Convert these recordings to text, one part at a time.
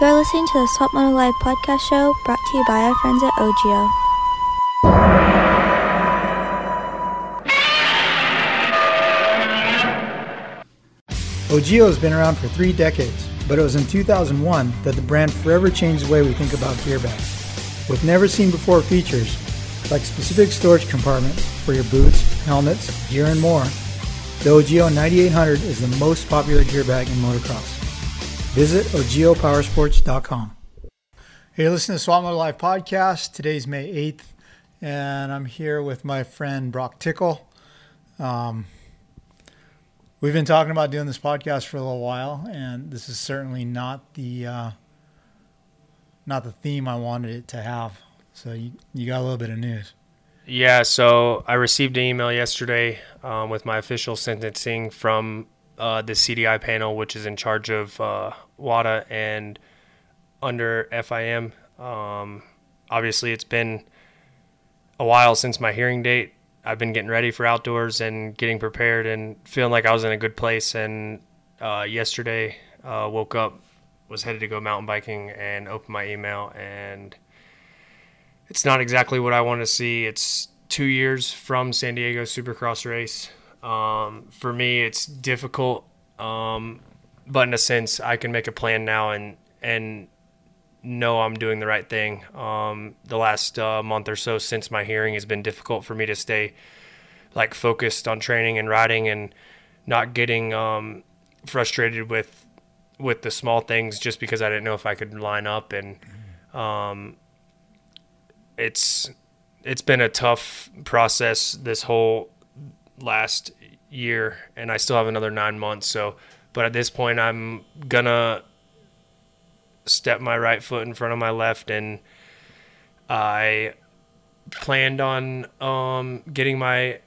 You're listening to the Swap Moto Live podcast show brought to you by our friends at OGIO. OGIO has been around for three decades, but it was in 2001 that the brand forever changed the way we think about gear bags. With never seen before features, like specific storage compartments for your boots, helmets, gear, and more, the OGIO 9800 is the most popular gear bag in motocross. Visit ogiopowersports.com. Hey, listen to Swap Moto Live podcast. Today's May 8th, and I'm here with my friend Broc Tickle. Um, we've been talking about doing this podcast for a little while, and this is certainly not the uh, not the theme I wanted it to have. So you you got a little bit of news. Yeah, so I received an email yesterday um, with my official sentencing from uh, the CDI panel, which is in charge of uh, WADA and under FIM. Um, obviously, it's been a while since my hearing date. I've been getting ready for outdoors and getting prepared and feeling like I was in a good place. And uh, yesterday, uh, woke up, was headed to go mountain biking, and opened my email, and it's not exactly what I want to see. It's two years from San Diego Supercross race. Um, for me, it's difficult, um, but in a sense, I can make a plan now and and know I'm doing the right thing. Um, the last uh, month or so since my hearing has been difficult for me to stay like focused on training and riding and not getting um, frustrated with with the small things just because I didn't know if I could line up and um, it's it's been a tough process this whole last year and I still have another 9 months so but at this point I'm gonna step my right foot in front of my left and I planned on um, getting my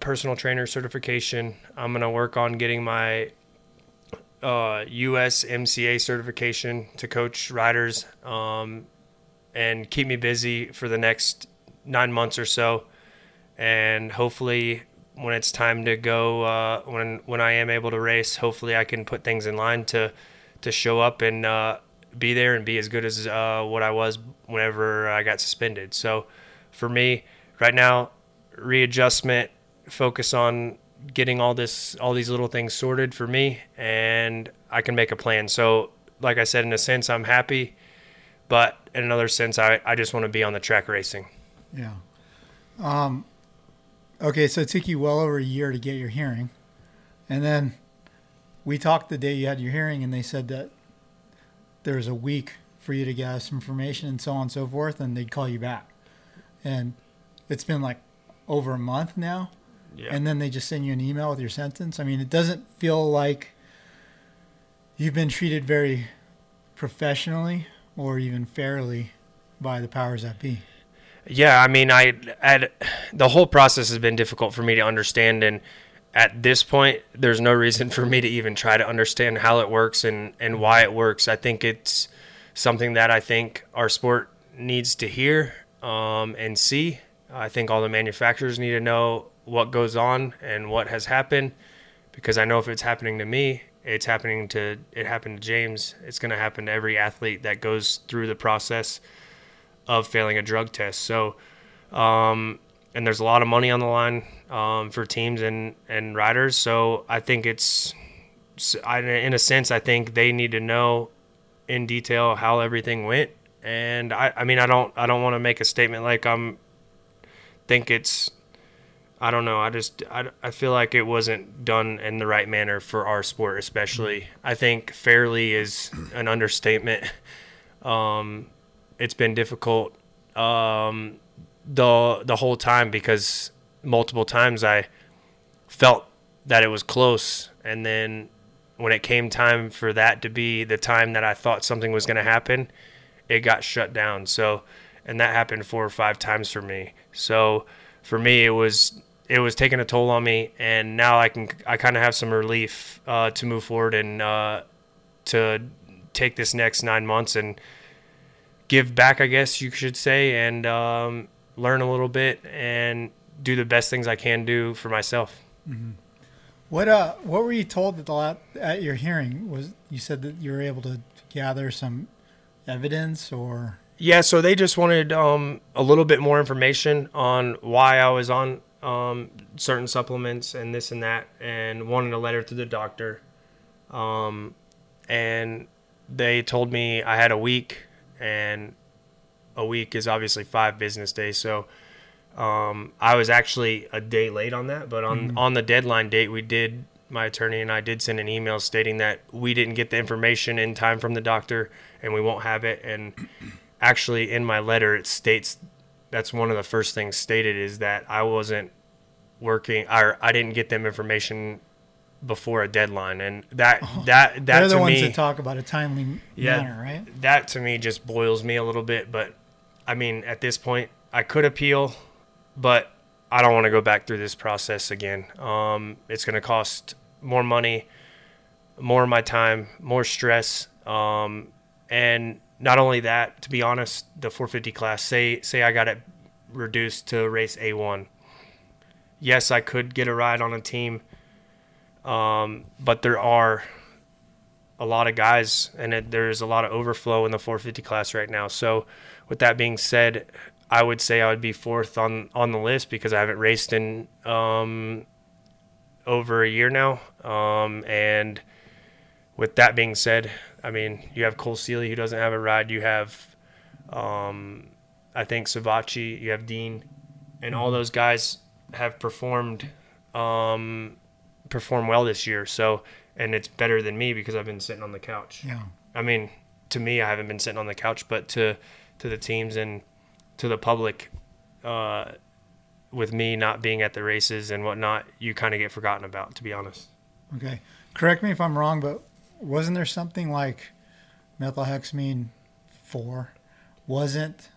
personal trainer certification. I'm to work on getting my uh, US MCA certification to coach riders um, and keep me busy for the next nine months or so. And hopefully, when it's time to go, uh, when when I am able to race, hopefully I can put things in line to to show up and uh, be there and be as good as uh, what I was whenever I got suspended. So for me, right now, readjustment, focus on getting all this all these little things sorted for me and I can make a plan. So like I said in a sense I'm happy, but in another sense I, I just want to be on the track racing. Yeah. Um, okay, so it took you well over a year to get your hearing. And then we talked the day you had your hearing, and they said that there was a week for you to get us information and so on and so forth, and they'd call you back. And it's been like over a month now. Yeah. And then they just send you an email with your sentence. I mean, it doesn't feel like you've been treated very professionally or even fairly by the powers that be. Yeah, I mean, I at the whole process has been difficult for me to understand, and at this point, there's no reason for me to even try to understand how it works and and why it works. I think it's something that I think our sport needs to hear um, and see. I think all the manufacturers need to know what goes on and what has happened, because I know if it's happening to me, it's happening to it happened to James. It's going to happen to every athlete that goes through the process of failing a drug test. So, um, and there's a lot of money on the line um, for teams and and riders. So I think it's, I, in a sense, I think they need to know in detail how everything went. And I, I mean, I don't, I don't want to make a statement like I'm, think it's, I don't know. I just, I, I feel like it wasn't done in the right manner for our sport, especially. I think fairly is an understatement. Um, it's been difficult um, the the whole time because multiple times I felt that it was close, and then when it came time for that to be the time that I thought something was going to happen, it got shut down. So, and that happened four or five times for me. So, for me, it was it was taking a toll on me, and now I can I kind of have some relief uh, to move forward and uh, to take this next nine months and give back, I guess you should say, and um, learn a little bit and do the best things I can do for myself. Mm-hmm. What uh, what were you told at the at your hearing? Was you said that you were able to gather some evidence or? Yeah, so they just wanted um, a little bit more information on why I was on um, certain supplements and this and that, and wanted a letter to the doctor. Um, and they told me I had a week, and a week is obviously five business days. So um, I was actually a day late on that, but on mm-hmm. on the deadline date, we did. My attorney and I did send an email stating that we didn't get the information in time from the doctor, and we won't have it. And actually, in my letter, it states that's one of the first things stated is that I wasn't working or I didn't get them information before a deadline, and that oh, that that they're the to ones me, that talk about a timely yeah, manner, right? That to me just boils me a little bit, but I mean, at this point, I could appeal, but I don't want to go back through this process again. Um, it's going to cost more money, more of my time, more stress, um, and not only that. To be honest, the 450 class, say say I got it reduced to race A1. Yes, I could get a ride on a team um, but there are a lot of guys, and it, there's a lot of overflow in the 450 class right now. So, with that being said, I would say I would be fourth on on the list because I haven't raced in um, over a year now. Um, and with that being said, I mean you have Cole Seely who doesn't have a ride. You have, um, I think Savatgy. You have Dean, and all those guys have performed um, perform well this year. So, and it's better than me because I've been sitting on the couch. Yeah. I mean, to me, I haven't been sitting on the couch, but to to the teams and to the public, uh, with me not being at the races and whatnot, you kind of get forgotten about. To be honest. Okay, correct me if I'm wrong, but wasn't there something like methylhexamine four wasn't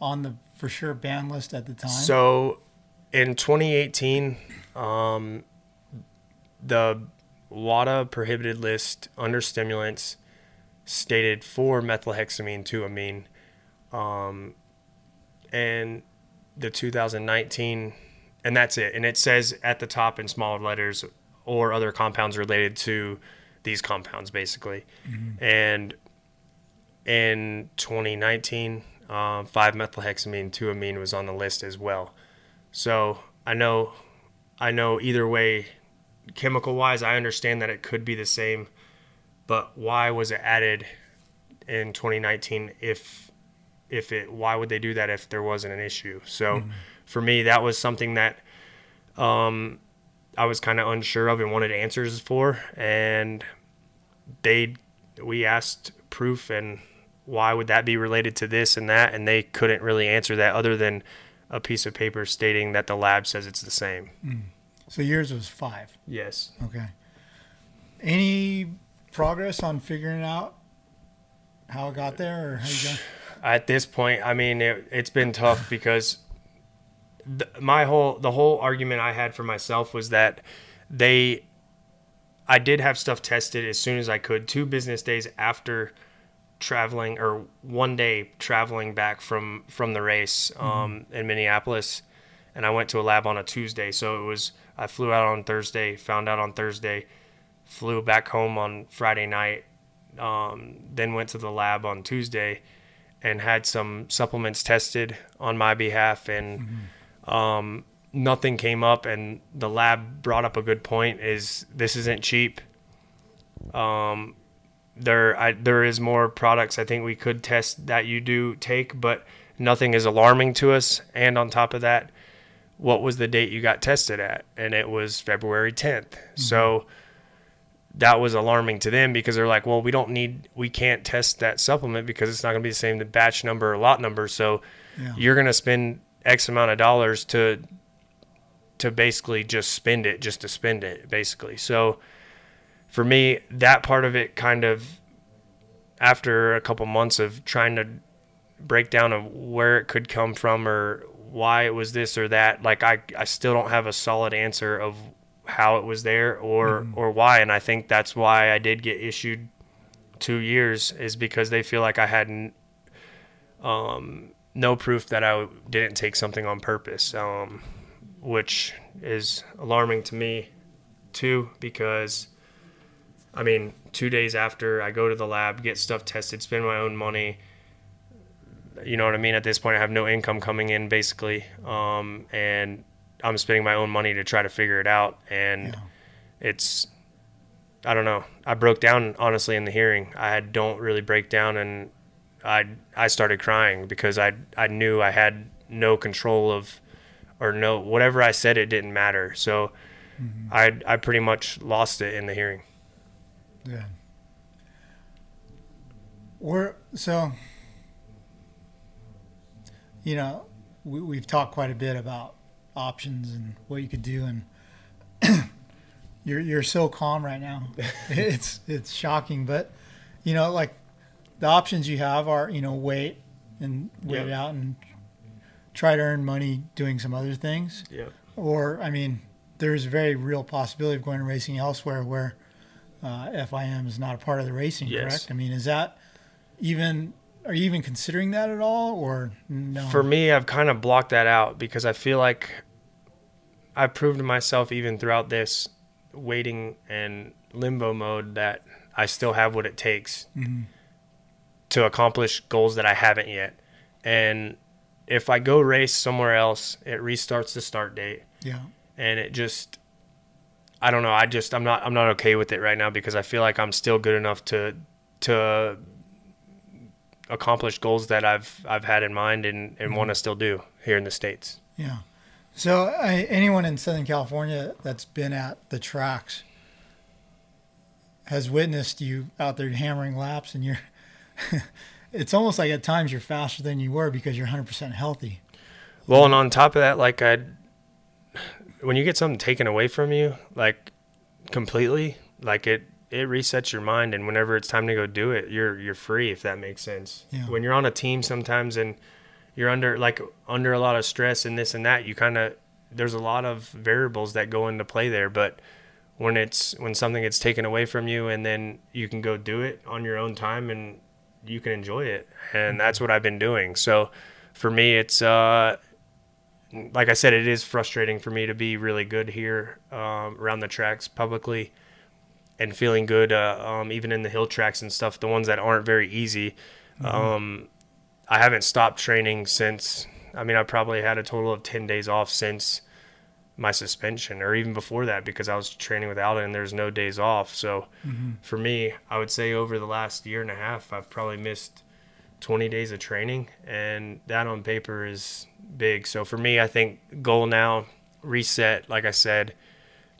on the for sure ban list at the time? So, in 2018, um, the WADA prohibited list under stimulants stated for methylhexamine 2 amine. Um, and the 2019, and that's it. And it says at the top in small letters or other compounds related to these compounds, basically. Mm-hmm. And in 2019, uh, 5 methylhexamine 2 amine was on the list as well. So I know, I know either way chemical wise, I understand that it could be the same, but why was it added in 2019 if if it why would they do that if there wasn't an issue? So mm-hmm. for me, that was something that um, I was kind of unsure of and wanted answers for, and they we asked proof and why would that be related to this and that, and they couldn't really answer that other than a piece of paper stating that the lab says it's the same. Mm. So yours was five. Yes. Okay. Any progress on figuring out how it got there, or how you got? At this point, I mean, it, has been tough because the, my whole the whole argument I had for myself was that they, I did have stuff tested as soon as I could. Two business days after traveling, or one day traveling back from from the race mm-hmm. um, in Minneapolis, and I went to a lab on a Tuesday, so it was I flew out on Thursday, found out on Thursday, flew back home on Friday night, um, then went to the lab on Tuesday and had some supplements tested on my behalf, and mm-hmm. um, nothing came up. And the lab brought up a good point: is this isn't cheap. Um, there, I, there is more products I think we could test that you do take, but nothing is alarming to us. And on top of that, what was the date you got tested at? And it was February 10th. Mm-hmm. So that was alarming to them because they're like, well, we don't need, we can't test that supplement because it's not going to be the same the batch number or lot number. So yeah. you're going to spend X amount of dollars to, to basically just spend it, just to spend it, basically. So for me, that part of it kind of, after a couple months of trying to break down of where it could come from or why it was this or that. Like I, I still don't have a solid answer of how it was there or mm-hmm. or why. And I think that's why I did get issued two years is because they feel like I had um, no proof that I didn't take something on purpose, um, which is alarming to me too because I mean, two days after I go to the lab, get stuff tested, spend my own money. You know what I mean? At this point, I have no income coming in basically, um, and I'm spending my own money to try to figure it out. And Yeah. it's, I don't know. I broke down honestly in the hearing. I don't really break down, and I I started crying because I I knew I had no control of, or no whatever I said it didn't matter. So. I I pretty much lost it in the hearing. Yeah. We're so, you know, we, we've talked quite a bit about options and what you could do, and you're you're so calm right now. it's it's shocking, but you know, like the options you have are you know wait and wait Yep. out and try to earn money doing some other things, Yeah. or I mean, there's a very real possibility of going racing elsewhere where uh, FIM is not a part of the racing. Yes. Correct? I mean, is that even? Are you even considering that at all, or no? For me, I've kind of blocked that out because I feel like I've proved to myself even throughout this waiting and limbo mode that I still have what it takes Mhm. to accomplish goals that I haven't yet. And if I go race somewhere else, it restarts the start date. yeah, and it just I don't know. I just I'm not I'm not okay with it right now because I feel like I'm still good enough to to accomplish goals that I've I've had in mind and, and mm-hmm. want to still do here in the states. yeah. So I, anyone in Southern California that's been at the tracks has witnessed you out there hammering laps, and you're. it's almost like at times you're faster than you were because you're 100% healthy. Well, and on top of that, like I, when you get something taken away from you, like completely, like it it resets your mind, and whenever it's time to go do it, you're you're free. If that makes sense. Yeah. When you're on a team, sometimes and you're under like under a lot of stress and this and that, you kind of there's a lot of variables that go into play there, but when it's when something gets taken away from you and then you can go do it on your own time and you can enjoy it and that's what I've been doing. So for me it's uh like I said, it is frustrating for me to be really good here um, around the tracks publicly and feeling good, uh, um, even in the hill tracks and stuff, the ones that aren't very easy. Um, I haven't stopped training since, I mean, I probably had a total of 10 days off since my suspension or even before that because I was training without it and there's no days off. So for me, I would say over the last year and a half, I've probably missed 20 days of training and that on paper is big so for me i think goal now reset like i said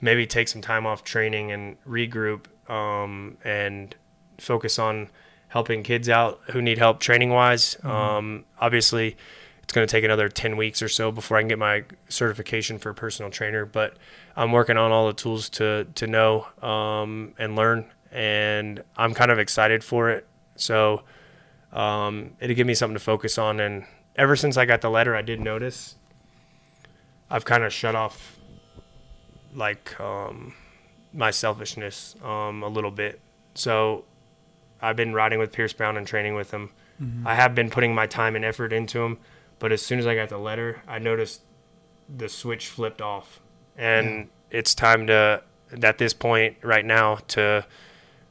maybe take some time off training and regroup um, and focus on helping kids out who need help training wise um, obviously it's going to take another 10 weeks or so before i can get my certification for a personal trainer but i'm working on all the tools to to know um, and learn and i'm kind of excited for it so um, it'll give me something to focus on. And ever since I got the letter, I did notice I've kind of shut off like um, my selfishness um, a little bit. So I've been riding with Pierce Brown and training with him. I have been putting my time and effort into him, but as soon as I got the letter, I noticed the switch flipped off, and it's time to at this point right now to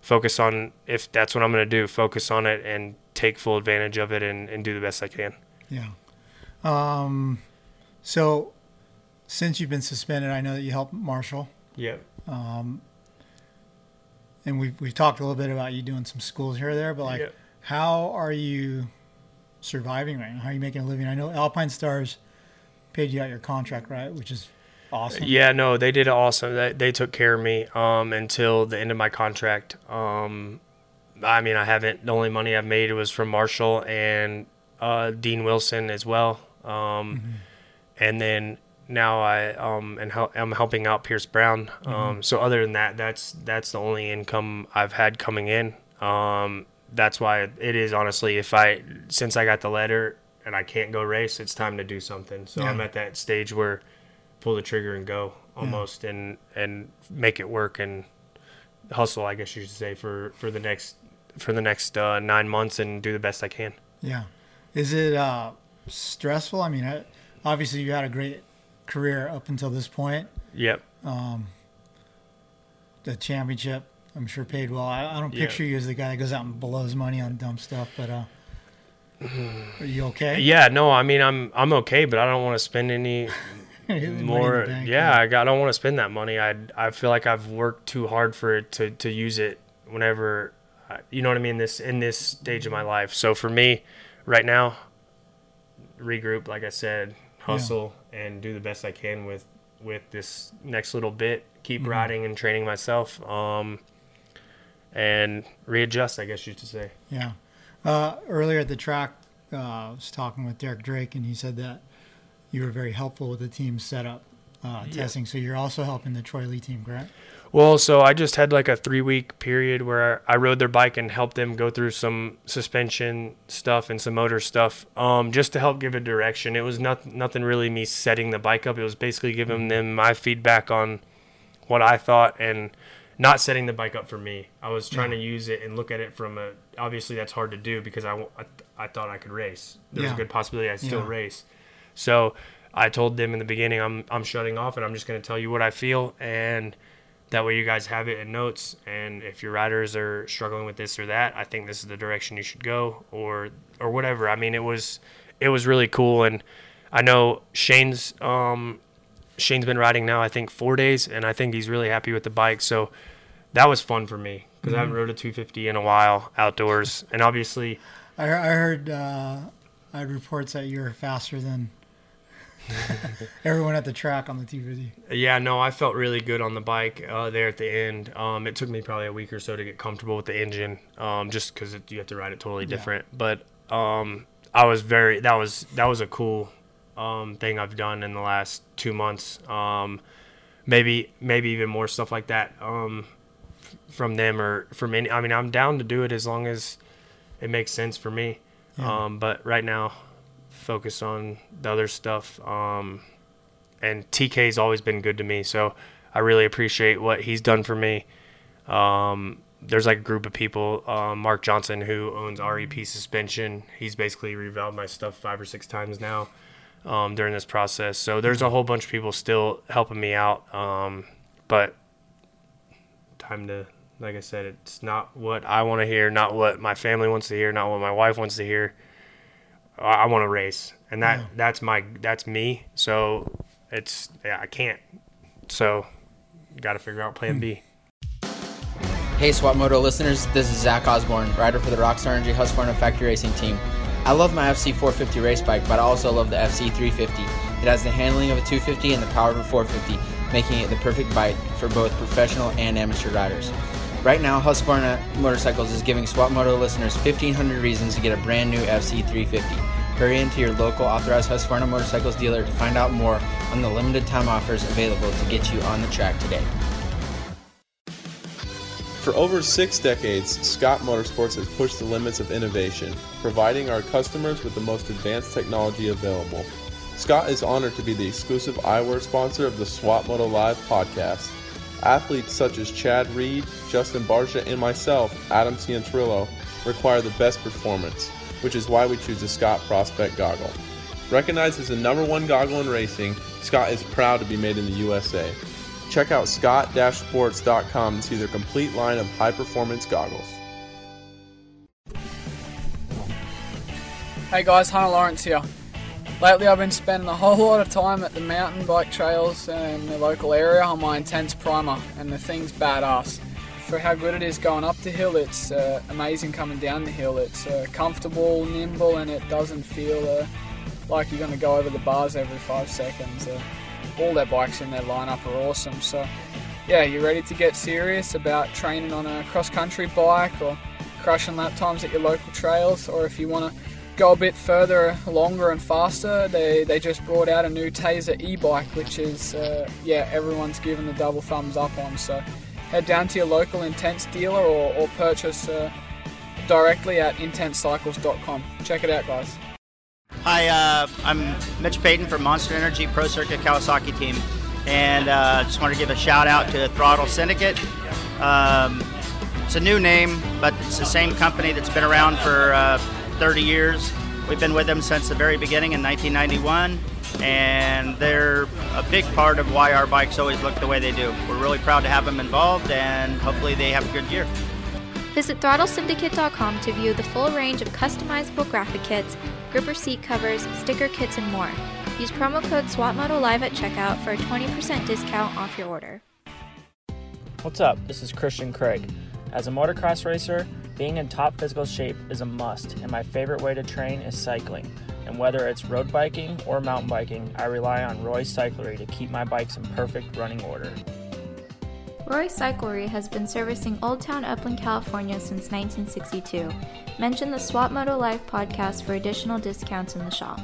focus on if that's what I'm going to do, focus on it and take full advantage of it and, and do the best I can. Yeah. Um, so since you've been suspended, I know that you helped Marshall, Yeah. and we've we've talked a little bit about you doing some schools here or there, but like, Yeah. how are you surviving right now? How are you making a living? I know Alpinestars paid you out your contract, right? Which is awesome. Yeah, no, they did awesome. They, they took care of me um, until the end of my contract. Um, I mean, I haven't. The only money I've made was from Marshall and uh, Dean Wilson as well. Um, And then now I um, and hel- I'm helping out Pierce Brown. Um, so other than that, that's that's the only income I've had coming in. Um, that's why it is honestly. If I since I got the letter and I can't go race, it's time to do something. So Yeah. I'm at that stage where pull the trigger and go almost and and make it work and hustle i guess you should say for for the next for the next uh, nine months and do the best i can Yeah. Is it uh, stressful? I mean, obviously you had a great career up until this point. yep The championship, I'm sure paid well. I, I don't Yeah. picture you as the guy that goes out and blows money on dumb stuff, but uh, are you okay? Yeah, no, I mean I'm I'm okay, but I don't want to spend any Money in the more. bank, yeah, I, got, I don't want to spend that money. I I feel like I've worked too hard for it to to use it whenever, you know what I mean. This in this stage of my life. So for me, right now, regroup, like I said, hustle and do the best I can with with this next little bit. Keep Mhm. riding and training myself. Um, and readjust, I guess you should say. Yeah. Uh, earlier at the track, uh, I was talking with Derek Drake, and he said that you were very helpful with the team setup uh, Yeah. testing. So you're also helping the Troy Lee team, correct? Well, so I just had like a three week period where I rode their bike and helped them go through some suspension stuff and some motor stuff, um, just to help give a direction. It was not nothing really me setting the bike up. It was basically giving them my feedback on what I thought and not setting the bike up for me. I was trying to use it and look at it from a. Obviously, that's hard to do because I, I, I thought I could race. There was Yeah. a good possibility I'd still Yeah. race. So I told them in the beginning, I'm I'm shutting off and I'm just going to tell you what I feel and that way you guys have it in notes and if your riders are struggling with this or that i think this is the direction you should go or or whatever. I mean it was it was really cool and i know shane's um shane's been riding now i think four days and i think he's really happy with the bike so that was fun for me because i haven't rode a 250 in a while outdoors and obviously I, I heard uh, I had reports that you're faster than everyone at the track on the 250. Yeah, no, I felt really good on the bike uh, there at the end. Um, it took me probably a week or so to get comfortable with the engine, um, just because you have to ride it totally Yeah. different. But um, I was very that was that was a cool um, thing I've done in the last two months. Um, maybe maybe even more stuff like that um, f- from them or from any. I mean, I'm down to do it as long as it makes sense for me. Yeah. Um, but right now, focus on the other stuff. Um, and TK's always been good to me, so I really appreciate what he's done for me. Um, there's like a group of people, um, Mark Johnson, who owns REP Suspension. He's basically revalved my stuff five or six times now um, during this process. So there's a whole bunch of people still helping me out. Um, but time to, like I said, it's not what I want to hear, not what my family wants to hear, not what my wife wants to hear. I, I want to race, and that Yeah. that's my that's me. So it's yeah, I can't. So got to figure out Plan B. Hmm. Hey Swap Moto listeners, this is Zach Osborne, rider for the Rockstar Energy Husqvarna Factory Racing Team. I love my FC450 race bike, but I also love the FC350. It has the handling of a 250 and the power of a 450, making it the perfect bike for both professional and amateur riders. Right now, Husqvarna Motorcycles is giving Swap Moto listeners 1,500 reasons to get a brand new FC350. Hurry into your local authorized Husqvarna Motorcycles dealer to find out more on the limited time offers available to get you on the track today. For over six decades, Scott Motorsports has pushed the limits of innovation, providing our customers with the most advanced technology available. Scott is honored to be the exclusive eyewear sponsor of the Swap Moto Live podcast. Athletes such as Chad Reed, Justin Barcia, and myself, Adam Cianciarulo, require the best performance, which is why we choose the Scott Prospect goggle. Recognized as the number one goggle in racing, Scott is proud to be made in the USA. Check out scott-sports.com to see their complete line of high-performance goggles. Hey guys, Hunter Lawrence here. Lately I've been spending a whole lot of time at the mountain bike trails in the local area on my intense primer, and the thing's badass. For how good it is going up the hill, it's uh, amazing coming down the hill. It's uh, comfortable, nimble, and it doesn't feel uh, like you're going to go over the bars every five seconds. Uh, all their bikes in their lineup are awesome. So, yeah, you're ready to get serious about training on a cross country bike or crushing lap times at your local trails, or if you want to go a bit further, longer and faster, they, they just brought out a new Tazer e-bike, which is, uh, yeah, everyone's given the double thumbs up on. So head down to your local Intense dealer or, or purchase uh, directly at intensecycles.com. Check it out, guys. Hi, uh, I'm Mitch Payton from Monster Energy Pro Circuit Kawasaki team, and uh, just want to give a shout out to Throttle Syndicate. Um, it's a new name, but it's the same company that's been around for uh, 30 years. We've been with them since the very beginning in 1991. and they're a big part of why our bikes always look the way they do. We're really proud to have them involved, and hopefully they have a good year. Visit throttlesyndicate.com to view the full range of customizable graphic kits, gripper seat covers, sticker kits, and more. Use promo code SWAPMOTOLIVE at checkout for a 20% discount off your order. What's up? This is Christian Craig. As a motocross racer, being in top physical shape is a must, and my favorite way to train is cycling. And whether it's road biking or mountain biking, I rely on Roy Cyclery to keep my bikes in perfect running order. Roy Cyclery has been servicing Old Town Upland, California since 1962. Mention the Swap Moto Live podcast for additional discounts in the shop.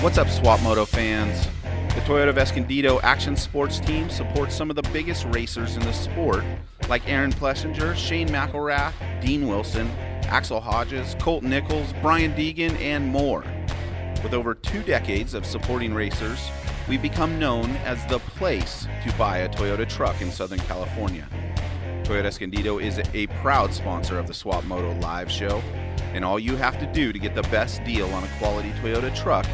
What's up, Swap Moto fans? The Toyota of Escondido Action Sports team supports some of the biggest racers in the sport, like Aaron Plessinger, Shane McElrath, Dean Wilson, Axell Hodges, Colt Nichols, Brian Deegan, and more. With over two decades of supporting racers, we've become known as the place to buy a Toyota truck in Southern California. Toyota Escondido is a proud sponsor of the Swap Moto Live show, and all you have to do to get the best deal on a quality Toyota truck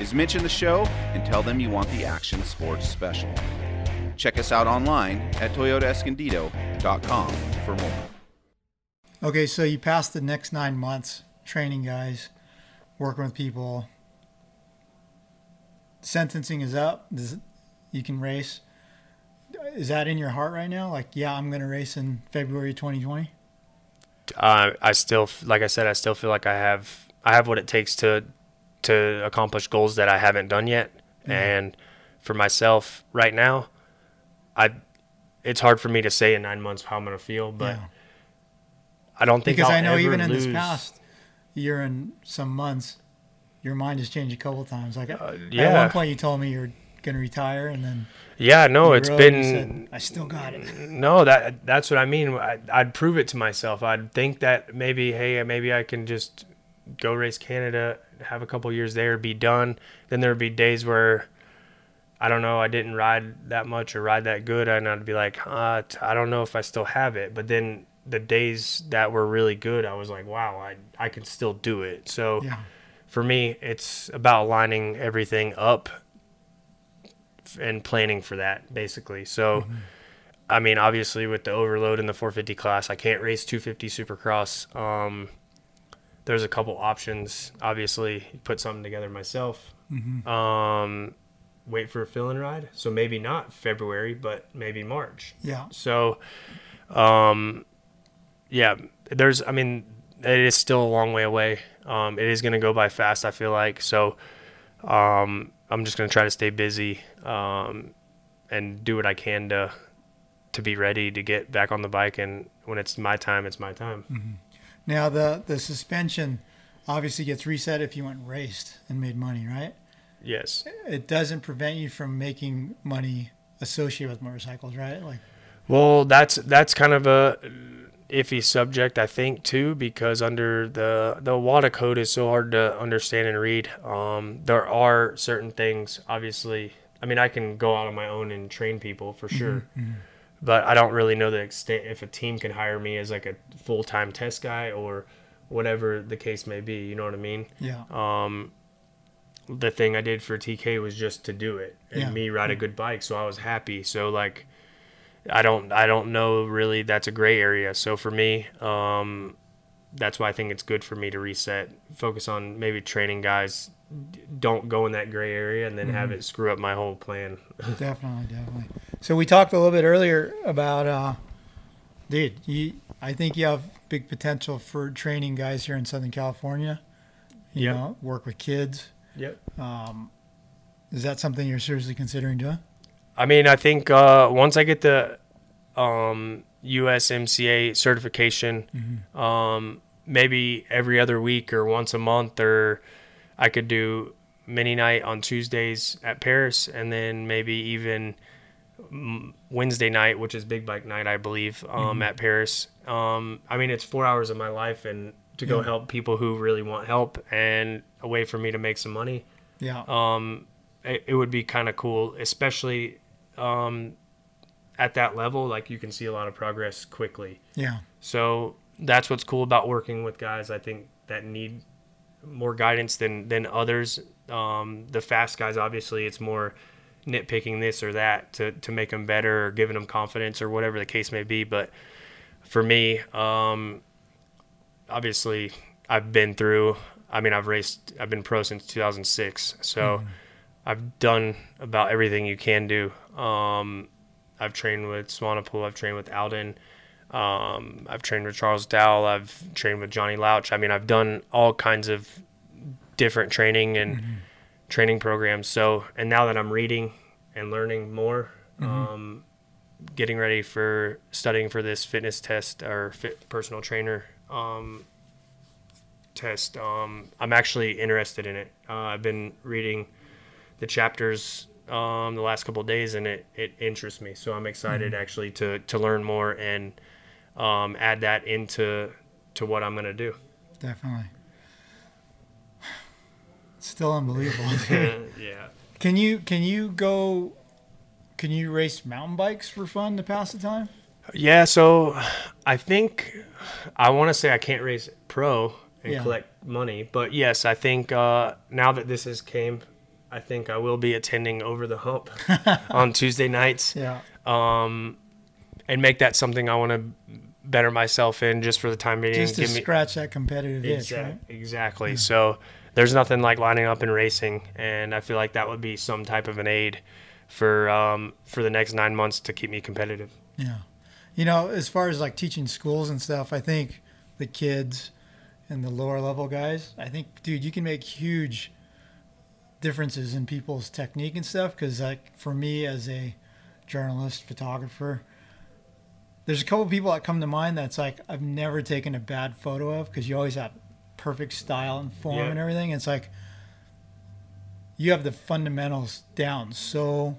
is mention the show and tell them you want the Action Sports Special. Check us out online at toyotaescondido.com for more. Okay, so you passed the next nine months training guys, working with people. Sentencing is up. Does, you can race. Is that in your heart right now? Like, yeah, I'm going to race in February 2020. Uh, I still, like I said, I still feel like I have, I have what it takes to, to accomplish goals that I haven't done yet. Mm-hmm. And for myself right now, I, it's hard for me to say in nine months how I'm going to feel, but Yeah. I don't think because I'll I know ever even in this past year and some months, your mind has changed a couple of times. Like at Uh, yeah. one point, you told me you're going to retire, and then Yeah, no, it's rode and you been said, I still got it. No, that that's what I mean. I, I'd prove it to myself. I'd think that maybe, hey, maybe I can just go race Canada, have a couple years there, be done. Then there would be days where I don't know, I didn't ride that much or ride that good, and I'd be like, uh, I don't know if I still have it. But then the days that were really good, I was like, wow, I I can still do it. So Yeah. for me, it's about lining everything up and planning for that, basically. So. I mean, obviously with the overload in the 450 class, I can't race 250 Supercross. Um, there's a couple options. Obviously, put something together myself. Um, wait for a fill-in ride. So maybe not February, but maybe March. Yeah. So, um, yeah, there's. I mean, it is still a long way away. Um, it is going to go by fast. I feel like so. Um, I'm just going to try to stay busy um, and do what I can to to be ready to get back on the bike. And when it's my time, it's my time. Now the the suspension obviously gets reset if you went and raced and made money, right? Yes. It doesn't prevent you from making money associated with motorcycles, right? Like, Well, that's that's kind of a iffy subject, I think, too, because under the the WADA code is so hard to understand and read. Um, there are certain things, obviously. I mean, I can go out on my own and train people for sure, but I don't really know the extent if a team can hire me as like a full time test guy or whatever the case may be. You know what I mean? yeah, um, the thing I did for TK was just to do it and Yeah. me ride a good bike, so I was happy. So like, I don't I don't know really that's a gray area. So for me, um, that's why I think it's good for me to reset, focus on maybe training guys. Don't go in that gray area and then have it screw up my whole plan. definitely, definitely. So we talked a little bit earlier about, uh, dude, you. I think you have big potential for training guys here in Southern California. You Yep. know, work with kids. Yep. Is that something you're seriously considering doing? I mean, I think uh, once I get the um, USMCA certification, um, maybe every other week or once a month, or I could do mini night on Tuesdays at Perris, and then maybe even Wednesday night, which is big bike night, I believe, um, at Perris. Um, I mean, it's four hours of my life, and to go Yeah. help people who really want help, and a way for me to make some money Yeah. um, it, it would be kind of cool, especially um, at that level. Like you can see a lot of progress quickly. yeah. So that's what's cool about working with guys. I think that need more guidance than than others. Um, the fast guys, obviously, it's more nitpicking this or that to to make them better or giving them confidence or whatever the case may be. But for me, um, obviously, I've been through. I mean, I've raced. I've been pro since 2006, so mm-hmm. I've done about everything you can do. Um, I've trained with Swanepoel. I've trained with Aldon. Um, I've trained with Charles Dowell. I've trained with Johnny Louch. I mean, I've done all kinds of different training and mm-hmm. training programs. So, and now that I'm reading and learning more, mm-hmm. um, getting ready for studying for this fitness test or fit personal trainer um, test, um, I'm actually interested in it. Uh, I've been reading the chapters um, the last couple days, and it, it interests me. So I'm excited mm-hmm. actually to to learn more and um, add that into to what I'm gonna do. Definitely. Still unbelievable. yeah. Can you can you go? Can you race mountain bikes for fun to pass the time? Yeah. So I think I want to say I can't race pro and yeah. collect money, but yes, I think uh, now that this has came I think I will be attending Over the Hump on Tuesday nights. Yeah. Um, and make that something I want to better myself in just for the time being. Just to Give scratch me, that competitive itch, right? Exactly. Yeah. So there's nothing like lining up and racing, and I feel like that would be some type of an aid for um, for the next nine months to keep me competitive. Yeah. You know, as far as like teaching schools and stuff, I think the kids and the lower level guys, I think, dude, you can make huge differences in people's technique and stuff because like for me as a journalist photographer there's a couple people that come to mind that's like i've never taken a bad photo of because you always have perfect style and form yeah. and everything it's like you have the fundamentals down so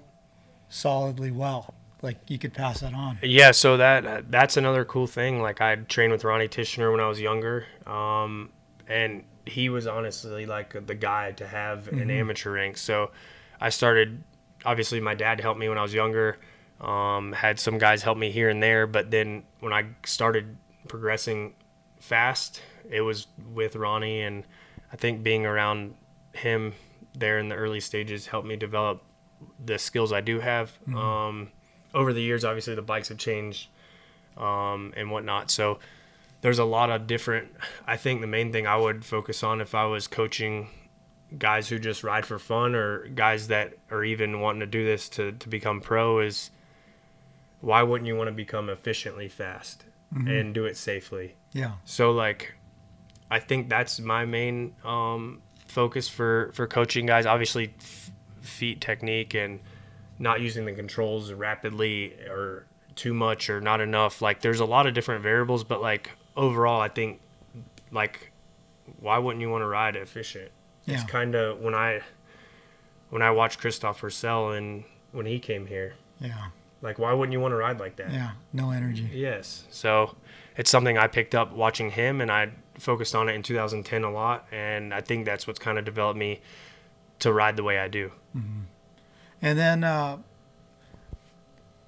solidly well like you could pass that on yeah so that that's another cool thing like i trained with ronnie tichenor when i was younger um, and he was honestly like the guy to have mm-hmm. an amateur rank. So I started. Obviously, my dad helped me when I was younger. Um, had some guys help me here and there, but then when I started progressing fast, it was with Ronnie, and I think being around him there in the early stages helped me develop the skills I do have. Mm-hmm. Um, over the years, obviously, the bikes have changed um, and whatnot. So there's a lot of different. I think the main thing I would focus on if I was coaching guys who just ride for fun or guys that are even wanting to do this to, to become pro is why wouldn't you want to become efficiently fast mm-hmm. and do it safely? Yeah. So like, I think that's my main um, focus for for coaching guys. Obviously, f- feet technique and not using the controls rapidly or too much or not enough. Like, there's a lot of different variables, but like overall, I think like why wouldn't you want to ride efficient? Yeah. It's kind of when I when I watched Christophe Pourcel and when he came here. Yeah. Like why wouldn't you want to ride like that? Yeah, no energy. Yes. So it's something I picked up watching him and I focused on it in 2010 a lot and I think that's what's kind of developed me to ride the way I do. Mm-hmm. And then uh,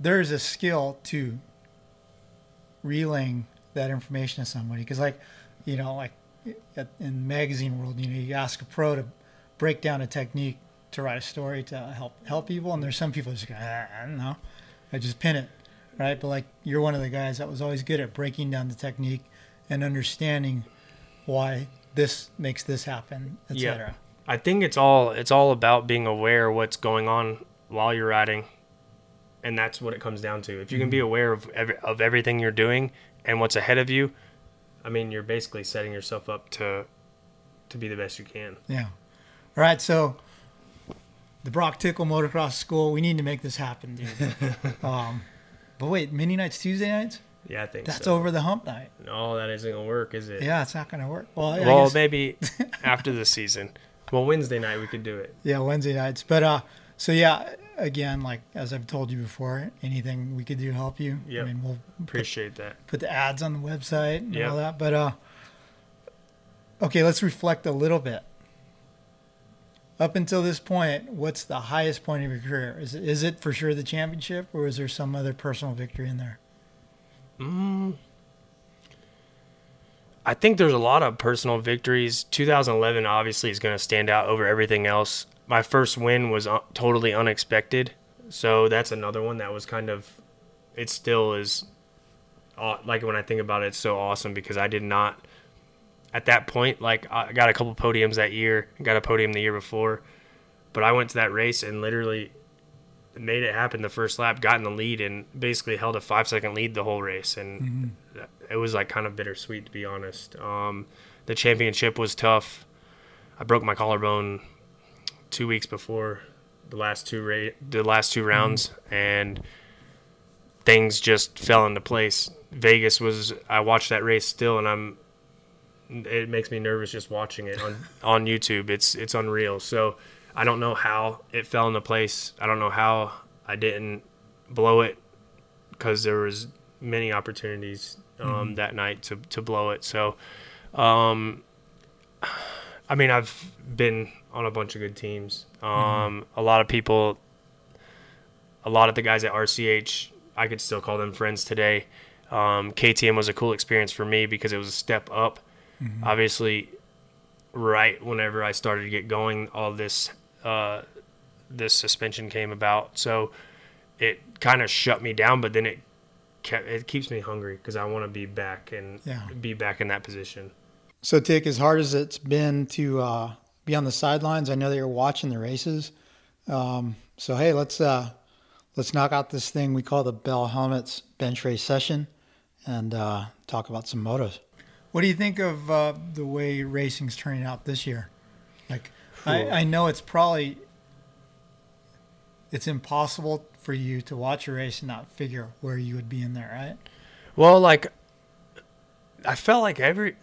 there's a skill to relaying that information to somebody. Because like you know like in magazine world you know you ask a pro to break down a technique to write a story to help help people and there's some people just go ah, I don't know. I just pin it right? But like you're one of the guys that was always good at breaking down the technique and understanding why this makes this happen etc. I think it's all it's all about being aware of what's going on while you're riding and that's what it comes down to if you can be mm-hmm. aware of every, of everything you're doing and what's ahead of you, I mean, you're basically setting yourself up to to be the best you can. Yeah. All right. So the Broc Tickle Motocross School, we need to make this happen, dude. um, but wait, mini nights Tuesday nights? Yeah, I think that's so. over the hump night. No, that isn't gonna work, is it? Yeah, it's not gonna work. Well, well, maybe after the season. Well, Wednesday night we could do it. Yeah, Wednesday nights. But uh, so yeah, again, like as I've told you before, anything we could do to help you. Yeah, I mean, we'll appreciate put, that. Put the ads on the website and yep. all that. But uh, okay, let's reflect a little bit. Up until this point, what's the highest point of your career? Is it, is it for sure the championship, or is there some other personal victory in there? Mm, I think there's a lot of personal victories. 2011 obviously is going to stand out over everything else. My first win was uh, totally unexpected, so that's another one that was kind of. It still is, uh, like when I think about it, it's so awesome because I did not. At that point, like I got a couple podiums that year, got a podium the year before, but I went to that race and literally made it happen the first lap, got in the lead, and basically held a five second lead the whole race. And mm-hmm. It was like kind of bittersweet, to be honest. Um, the championship was tough. I broke my collarbone two weeks before the last two ra- the last two rounds, mm-hmm. and things just fell into place. Vegas was. I watched that race still, and I'm. It makes me nervous just watching it on on YouTube. It's it's unreal. So I don't know how it fell into place. I don't know how I didn't blow it because there was many opportunities um, mm-hmm. that night to to blow it. So, um, I mean, I've been on a bunch of good teams. Um, mm-hmm. A lot of people, a lot of the guys at RCH, I could still call them friends today. Um, KTM was a cool experience for me because it was a step up. Mm-hmm. Obviously, right whenever I started to get going, all this uh, this suspension came about. So it kind of shut me down, but then it kept, it keeps me hungry because I want to be back and yeah. be back in that position. So Tick, as hard as it's been to uh, be on the sidelines, I know that you're watching the races. Um, so hey, let's uh, let's knock out this thing we call the Bell Helmets bench race session and uh, talk about some motos. What do you think of uh, the way racing's turning out this year? Like I, I know it's probably it's impossible for you to watch a race and not figure where you would be in there, right? Well, like I felt like every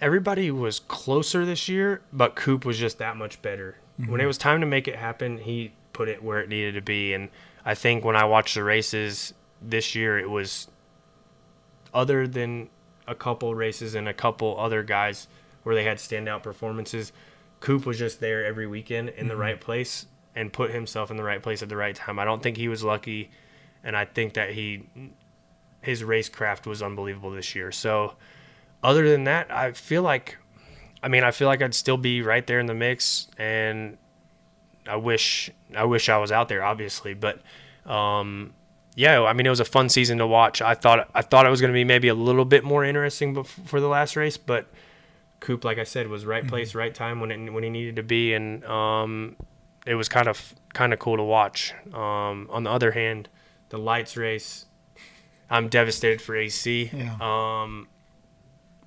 everybody was closer this year, but Coop was just that much better. Mm-hmm. When it was time to make it happen, he put it where it needed to be. And I think when I watched the races this year, it was other than a couple races and a couple other guys where they had standout performances. Coop was just there every weekend in mm-hmm. the right place and put himself in the right place at the right time. I don't think he was lucky, and I think that he his racecraft was unbelievable this year. So, other than that, I feel like, I mean, I feel like I'd still be right there in the mix, and I wish I wish I was out there, obviously, but. Um, yeah, I mean it was a fun season to watch. I thought I thought it was going to be maybe a little bit more interesting for the last race, but Coop, like I said, was right mm-hmm. place, right time when it, when he needed to be, and um, it was kind of kind of cool to watch. Um, on the other hand, the lights race, I'm devastated for AC. Yeah. Um,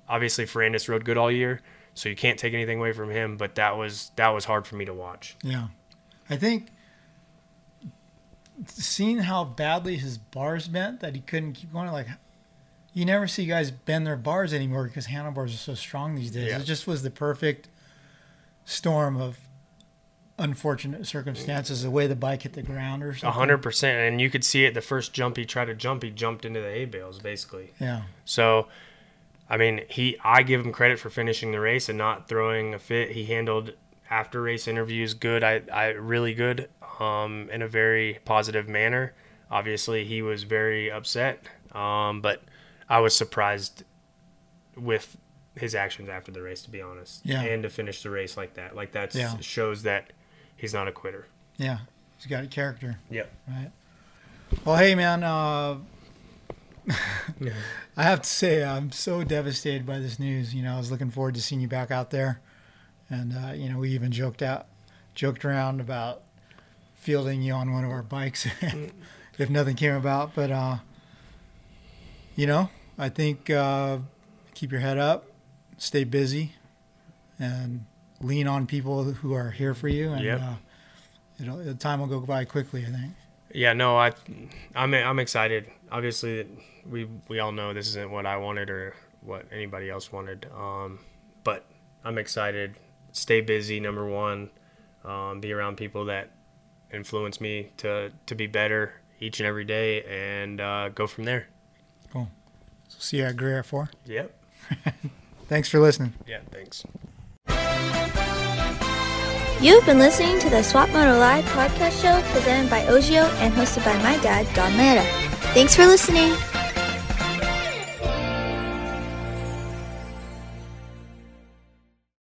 obviously, Ferrandis rode good all year, so you can't take anything away from him. But that was that was hard for me to watch. Yeah, I think seeing how badly his bars bent that he couldn't keep going, like you never see guys bend their bars anymore because handlebars are so strong these days. Yeah. It just was the perfect storm of unfortunate circumstances, the way the bike hit the ground or something. hundred percent, and you could see it. The first jump he tried to jump, he jumped into the hay bales basically. Yeah. So, I mean, he I give him credit for finishing the race and not throwing a fit. He handled after race interviews good. I I really good, um, in a very positive manner. Obviously, he was very upset, um, but I was surprised with his actions after the race, to be honest. Yeah. And to finish the race like that, like that yeah. shows that he's not a quitter. Yeah, he's got a character. Yeah. Right. Well, hey man, uh, I have to say I'm so devastated by this news. You know, I was looking forward to seeing you back out there, and uh, you know, we even joked out, joked around about fielding you on one of our bikes if nothing came about. But uh, you know, I think uh, keep your head up, stay busy, and lean on people who are here for you. And yep. uh, it'll, the time will go by quickly. I think. Yeah, no, I, I'm I'm excited. Obviously, we we all know this isn't what I wanted or what anybody else wanted. Um, but I'm excited. Stay busy. Number one, um, be around people that influence me to to be better each and every day, and uh, go from there. Cool. So see you at Greer at 4? Yep. thanks for listening. Yeah, thanks. You've been listening to the Swap Moto Live podcast show presented by Ogio and hosted by my dad, Don Lera. Thanks for listening.